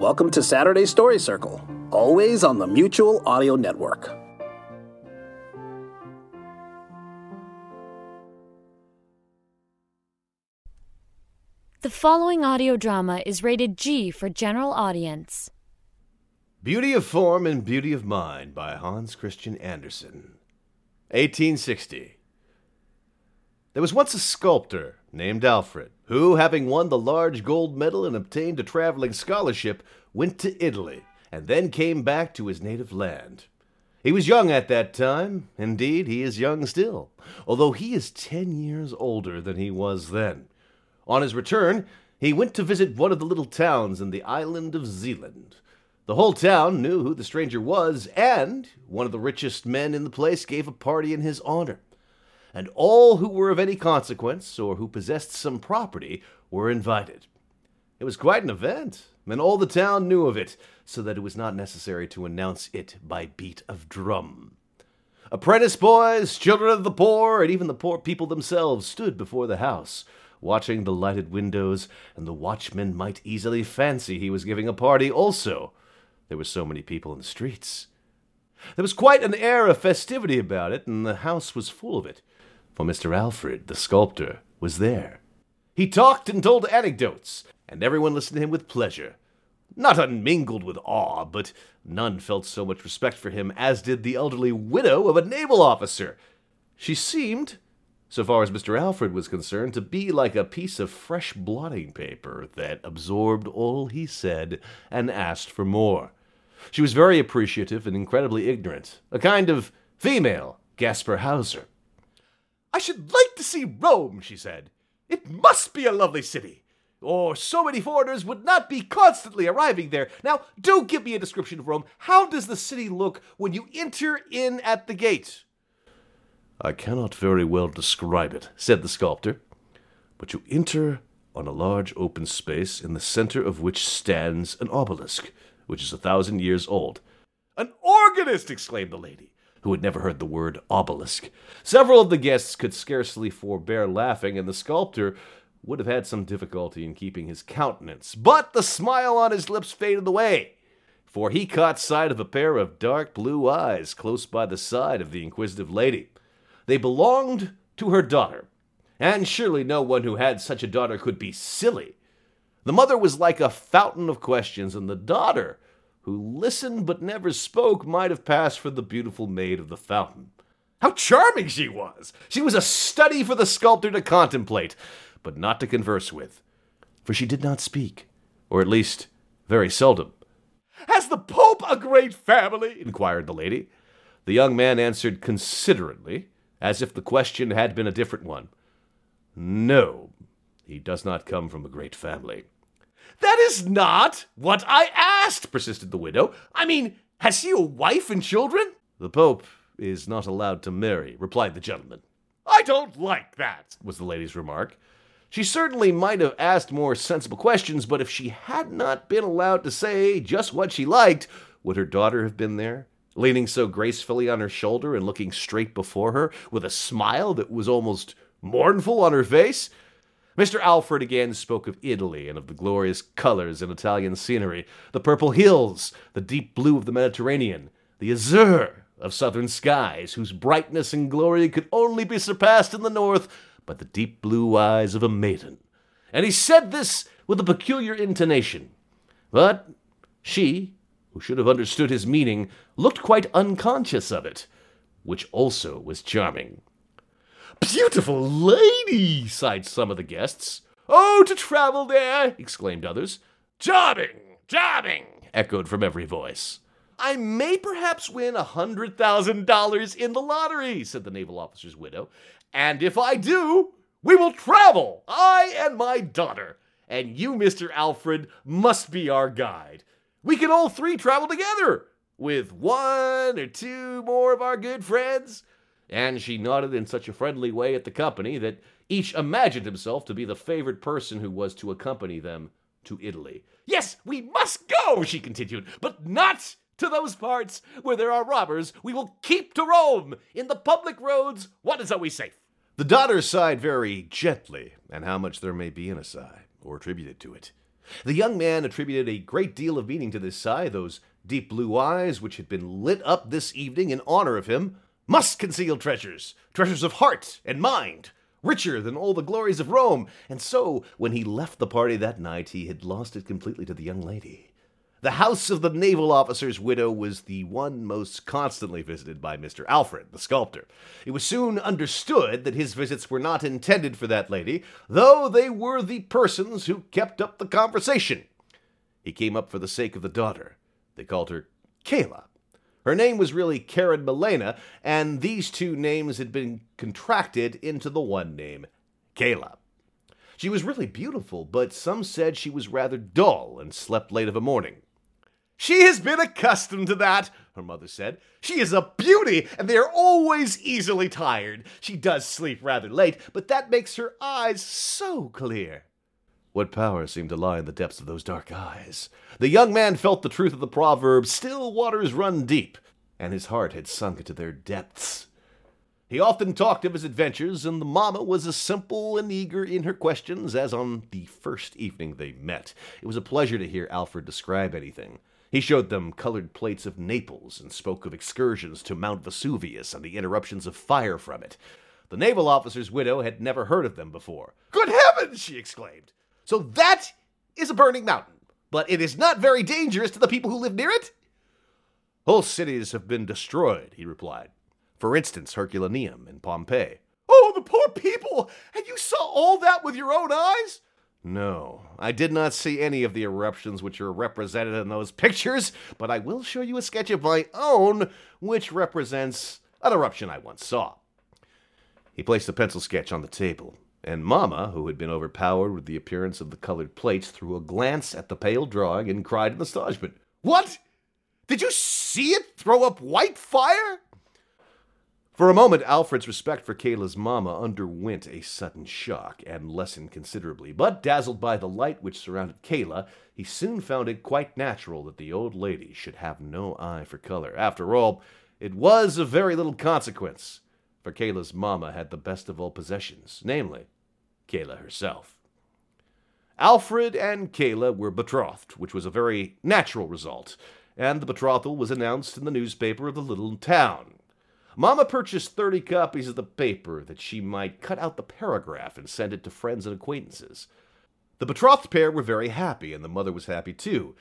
Welcome to Saturday Story Circle, always on the Mutual Audio Network. The following audio drama is rated G for general audience. Beauty of Form and Beauty of Mind by Hans Christian Andersen. 1860. There was once a sculptor named Alfred who, having won the large gold medal and obtained a traveling scholarship, went to Italy and then came back to his native land. He was young at that time. Indeed, he is young still, although he is ten years older than he was then. On his return, he went to visit one of the little towns in the island of Zealand. The whole town knew who the stranger was, and one of the richest men in the place gave a party in his honor. And all who were of any consequence or who possessed some property were invited. It was quite an event, and all the town knew of it, so that it was not necessary to announce it by beat of drum. Apprentice boys, children of the poor, and even the poor people themselves stood before the house, watching the lighted windows, and the watchman might easily fancy he was giving a party also. There were so many people in the streets. There was quite an air of festivity about it, and the house was full of it, for Mr. Alfred, the sculptor, was there. He talked and told anecdotes, and everyone listened to him with pleasure. Not unmingled with awe, but none felt so much respect for him as did the elderly widow of a naval officer. She seemed, so far as Mr. Alfred was concerned, to be like a piece of fresh blotting paper that absorbed all he said and asked for more. She was very appreciative and incredibly ignorant, a kind of female Gaspar Hauser. I should like to see Rome, she said. It must be a lovely city, or so many foreigners would not be constantly arriving there. Now, do give me a description of Rome. How does the city look when you enter in at the gate? I cannot very well describe it, said the sculptor, but you enter on a large open space in the center of which stands an obelisk, which is a thousand years old. An organist! exclaimed the lady, who had never heard the word obelisk. Several of the guests could scarcely forbear laughing, and the sculptor would have had some difficulty in keeping his countenance, but the smile on his lips faded away, for he caught sight of a pair of dark blue eyes close by the side of the inquisitive lady. They belonged to her daughter, and surely no one who had such a daughter could be silly. The mother was like a fountain of questions, and the daughter, who listened but never spoke, might have passed for the beautiful maid of the fountain. How charming she was! She was a study for the sculptor to contemplate, but not to converse with, for she did not speak, or at least very seldom. Has the Pope a great family? inquired the lady. The young man answered considerately, as if the question had been a different one. No, he does not come from a great family. That is not what I asked, persisted the widow. I mean, has he a wife and children? The Pope is not allowed to marry, replied the gentleman. I don't like that, was the lady's remark. She certainly might have asked more sensible questions, but if she had not been allowed to say just what she liked, would her daughter have been there, leaning so gracefully on her shoulder and looking straight before her, with a smile that was almost mournful on her face? Mr. Alfred again spoke of Italy and of the glorious colors in Italian scenery, the purple hills, the deep blue of the Mediterranean, the azure of southern skies, whose brightness and glory could only be surpassed in the north by the deep blue eyes of a maiden. And he said this with a peculiar intonation. But she, who should have understood his meaning, looked quite unconscious of it, which also was charming. Beautiful lady, sighed some of the guests. Oh, to travel there, exclaimed others. Charming, charming, echoed from every voice. I may perhaps win a hundred thousand dollars in the lottery, said the naval officer's widow. And if I do, we will travel, I and my daughter. and you, Mr. Alfred, must be our guide. We can all three travel together with one or two more of our good friends. And she nodded in such a friendly way at the company that each imagined himself to be the favored person who was to accompany them to Italy. Yes, we must go, she continued, but not to those parts where there are robbers. We will keep to Rome. In the public roads, what is always safe? The daughter sighed very gently, and how much there may be in a sigh, or attributed to it. The young man attributed a great deal of meaning to this sigh, those deep blue eyes which had been lit up this evening in honor of him, must conceal treasures, treasures of heart and mind, richer than all the glories of Rome. And so, when he left the party that night, he had lost it completely to the young lady. The house of the naval officer's widow was the one most constantly visited by Mr. Alfred, the sculptor. It was soon understood that his visits were not intended for that lady, though they were the persons who kept up the conversation. He came up for the sake of the daughter. They called her Kayla. Her name was really Karen Milena, and these two names had been contracted into the one name, Kayla. She was really beautiful, but some said she was rather dull and slept late of a morning. She has been accustomed to that, her mother said. She is a beauty, and they are always easily tired. She does sleep rather late, but that makes her eyes so clear. What power seemed to lie in the depths of those dark eyes? The young man felt the truth of the proverb, still waters run deep, and his heart had sunk into their depths. He often talked of his adventures, and the mamma was as simple and eager in her questions as on the first evening they met. It was a pleasure to hear Alfred describe anything. He showed them colored plates of Naples and spoke of excursions to Mount Vesuvius and the interruptions of fire from it. The naval officer's widow had never heard of them before. Good heavens! she exclaimed. So that is a burning mountain, but it is not very dangerous to the people who live near it? Whole cities have been destroyed, he replied. For instance, Herculaneum and Pompeii. Oh, the poor people! And you saw all that with your own eyes? No, I did not see any of the eruptions which are represented in those pictures, but I will show you a sketch of my own which represents an eruption I once saw. He placed a pencil sketch on the table, and Mamma, who had been overpowered with the appearance of the colored plates, threw a glance at the pale drawing and cried in astonishment, What? Did you see it throw up white fire? For a moment, Alfred's respect for Kayla's mamma underwent a sudden shock and lessened considerably, but dazzled by the light which surrounded Kayla, he soon found it quite natural that the old lady should have no eye for color. After all, it was of very little consequence, for Kayla's mamma had the best of all possessions, namely, Kayla herself. Alfred and Kayla were betrothed, which was a very natural result, and the betrothal was announced in the newspaper of the little town. Mamma purchased 30 copies of the paper that she might cut out the paragraph and send it to friends and acquaintances. The betrothed pair were very happy, and the mother was happy too.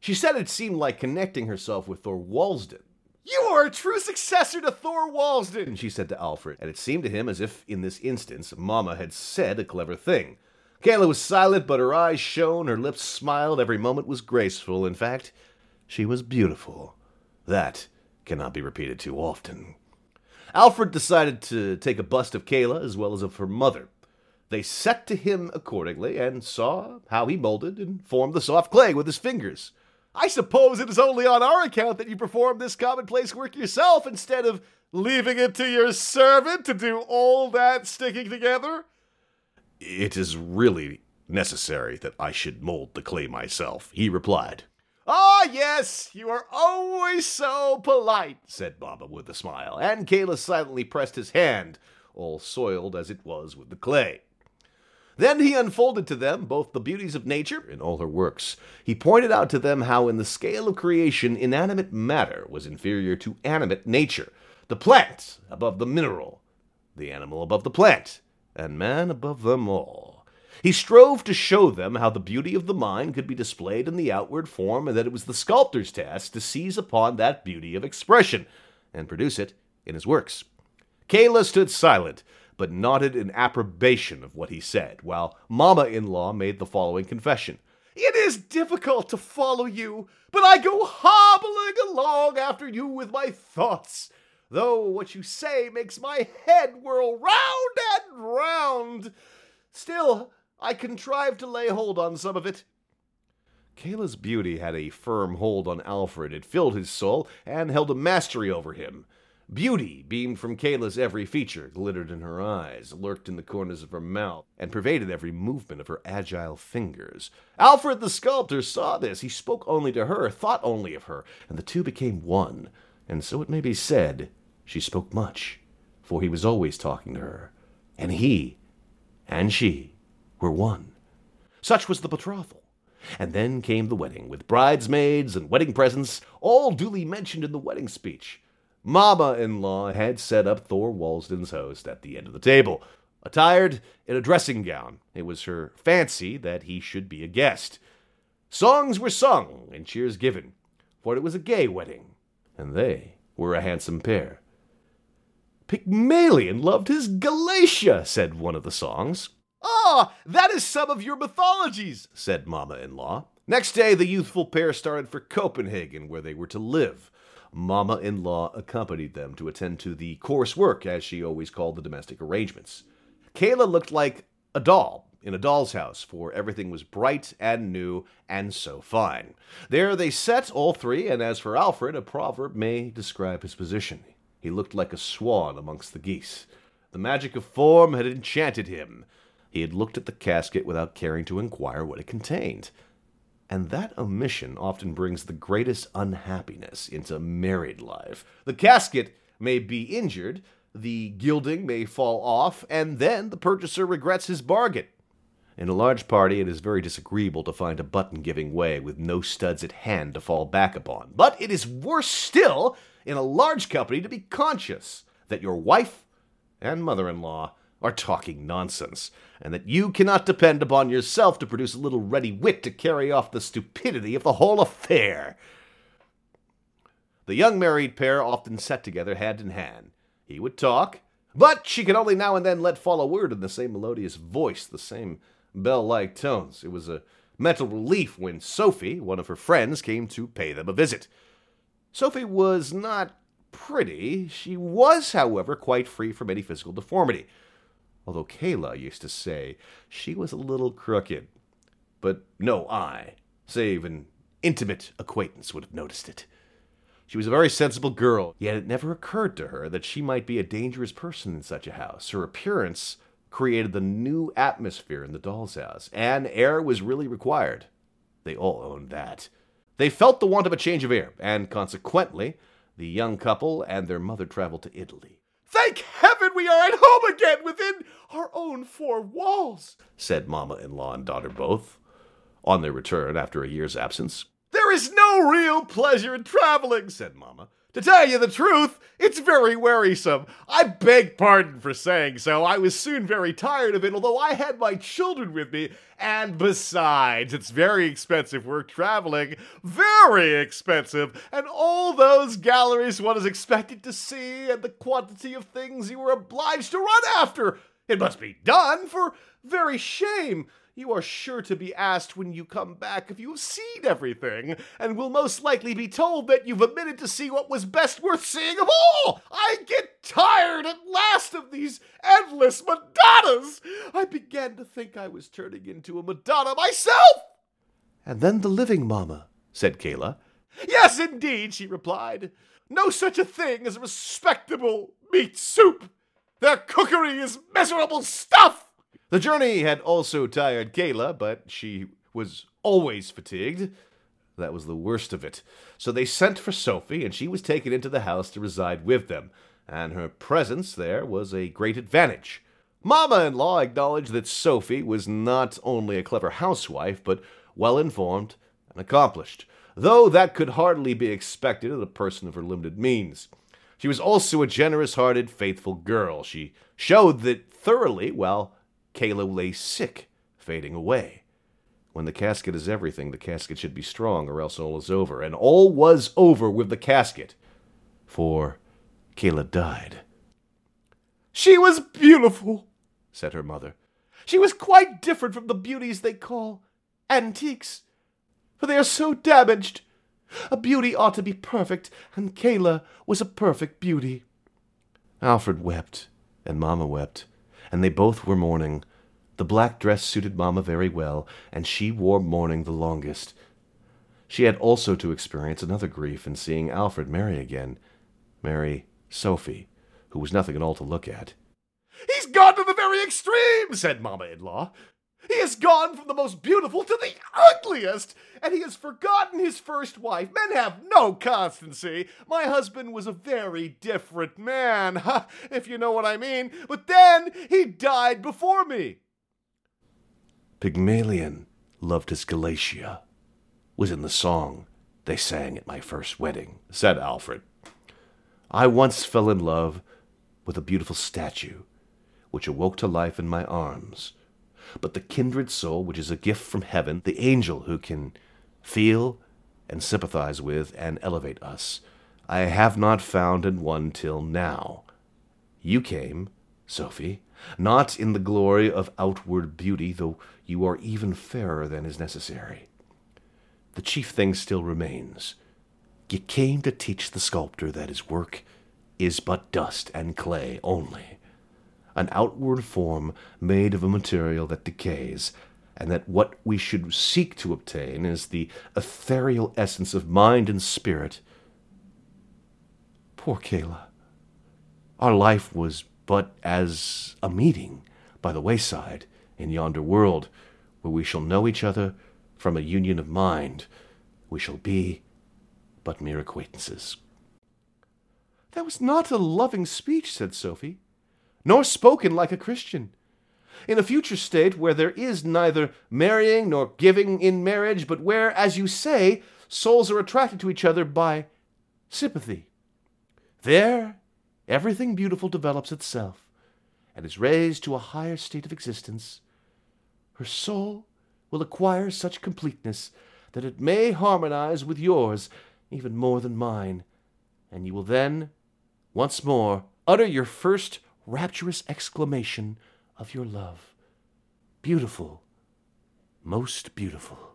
She said it seemed like connecting herself with Thorwaldsen. You are a true successor to Thorwaldsen, she said to Alfred, and it seemed to him as if in this instance Mamma had said a clever thing. Kayla was silent, but her eyes shone, her lips smiled, every moment was graceful. In fact, she was beautiful. That cannot be repeated too often. Alfred decided to take a bust of Kayla as well as of her mother. They set to him accordingly and saw how he molded and formed the soft clay with his fingers. I suppose it is only on our account that you perform this commonplace work yourself instead of leaving it to your servant to do all that sticking together? It is really necessary that I should mold the clay myself, he replied. Ah, yes, you are always so polite, said Baba with a smile, and Kayla silently pressed his hand, all soiled as it was with the clay. Then he unfolded to them both the beauties of nature in all her works. He pointed out to them how, in the scale of creation, inanimate matter was inferior to animate nature, the plant above the mineral, the animal above the plant, and man above them all. He strove to show them how the beauty of the mind could be displayed in the outward form, and that it was the sculptor's task to seize upon that beauty of expression and produce it in his works. Kayla stood silent, but nodded in approbation of what he said, while Mamma in law made the following confession. It is difficult to follow you, but I go hobbling along after you with my thoughts, though what you say makes my head whirl round and round. Still, I contrive to lay hold on some of it. Kayla's beauty had a firm hold on Alfred. It filled his soul and held a mastery over him. Beauty beamed from Kayla's every feature, glittered in her eyes, lurked in the corners of her mouth, and pervaded every movement of her agile fingers. Alfred the sculptor saw this. He spoke only to her, thought only of her, and the two became one. And so it may be said, she spoke much, for he was always talking to her. And he and she were one. Such was the betrothal. And then came the wedding, with bridesmaids and wedding presents, all duly mentioned in the wedding speech. Mamma in law had set up Thorwaldsen's host at the end of the table, attired in a dressing gown. It was her fancy that he should be a guest. Songs were sung and cheers given, for it was a gay wedding, and they were a handsome pair. Pygmalion loved his Galatea, said one of the songs. Ah, that is some of your mythologies, said Mamma in law. Next day, the youthful pair started for Copenhagen, where they were to live. Mamma in law accompanied them to attend to the coarse work, as she always called the domestic arrangements. Kayla looked like a doll in a doll's house, for everything was bright and new and so fine. There they sat, all three, and as for Alfred, a proverb may describe his position. He looked like a swan amongst the geese. The magic of form had enchanted him. He had looked at the casket without caring to inquire what it contained. And that omission often brings the greatest unhappiness into married life. The casket may be injured, the gilding may fall off, and then the purchaser regrets his bargain. In a large party, it is very disagreeable to find a button giving way with no studs at hand to fall back upon. But it is worse still in a large company to be conscious that your wife and mother in law are talking nonsense, and that you cannot depend upon yourself to produce a little ready wit to carry off the stupidity of the whole affair. The young married pair often sat together hand in hand. He would talk, but she could only now and then let fall a word in the same melodious voice, the same bell like tones. It was a mental relief when Sophie, one of her friends, came to pay them a visit. Sophie was not pretty. She was, however, quite free from any physical deformity although Kayla used to say she was a little crooked. But no eye, save an intimate acquaintance, would have noticed it. She was a very sensible girl, yet it never occurred to her that she might be a dangerous person in such a house. Her appearance created the new atmosphere in the doll's house, and air was really required. They all owned that. They felt the want of a change of air, and consequently, the young couple and their mother traveled to Italy. Thank heaven we are at home again within our own four walls, said mamma in law and daughter both, on their return after a year's absence. There is no real pleasure in traveling, said mamma. To tell you the truth, it's very wearisome. I beg pardon for saying so. I was soon very tired of it, although I had my children with me. And besides, it's very expensive work traveling. Very expensive. And all those galleries one is expected to see, and the quantity of things you are obliged to run after. It must be done, for very shame. You are sure to be asked when you come back if you have seen everything, and will most likely be told that you've omitted to see what was best worth seeing of all. I get tired at last of these endless Madonnas. I began to think I was turning into a Madonna myself. And then the living mamma, said Kayla. Yes, indeed, she replied. No such a thing as respectable meat soup. Their cookery is miserable stuff. The journey had also tired Kayla, but she was always fatigued. That was the worst of it. So they sent for Sophie, and she was taken into the house to reside with them, and her presence there was a great advantage. Mamma in law acknowledged that Sophie was not only a clever housewife, but well informed and accomplished, though that could hardly be expected of a person of her limited means. She was also a generous hearted, faithful girl. She showed that thoroughly, while Kayla lay sick, fading away. When the casket is everything, the casket should be strong, or else all is over. And all was over with the casket, for Kayla died. She was beautiful, said her mother. She was quite different from the beauties they call antiques, for they are so damaged. A beauty ought to be perfect, and Kayla was a perfect beauty. Alfred wept, and Mamma wept and they both were mourning, The black dress suited Mamma very well, and she wore mourning the longest. She had also to experience another grief in seeing Alfred marry again. Marry Sophie, who was nothing at all to look at. He's gone to the very extreme, said Mamma in law. He has gone from the most beautiful to the ugliest, and he has forgotten his first wife. Men have no constancy. My husband was a very different man, if you know what I mean. But then he died before me. Pygmalion loved his Galatea, was in the song they sang at my first wedding, said Alfred. I once fell in love with a beautiful statue, which awoke to life in my arms but the kindred soul which is a gift from heaven, the angel who can feel and sympathize with and elevate us, I have not found in one till now. You came, Sophie, not in the glory of outward beauty, though you are even fairer than is necessary. The chief thing still remains. You came to teach the sculptor that his work is but dust and clay only an outward form made of a material that decays, and that what we should seek to obtain is the ethereal essence of mind and spirit. Poor Kayla. Our life was but as a meeting by the wayside in yonder world, where we shall know each other from a union of mind. We shall be but mere acquaintances. That was not a loving speech, said Sophie nor spoken like a Christian. In a future state where there is neither marrying nor giving in marriage, but where, as you say, souls are attracted to each other by sympathy. There, everything beautiful develops itself and is raised to a higher state of existence. Her soul will acquire such completeness that it may harmonize with yours even more than mine, and you will then, once more, utter your first rapturous exclamation of your love. Beautiful, most beautiful.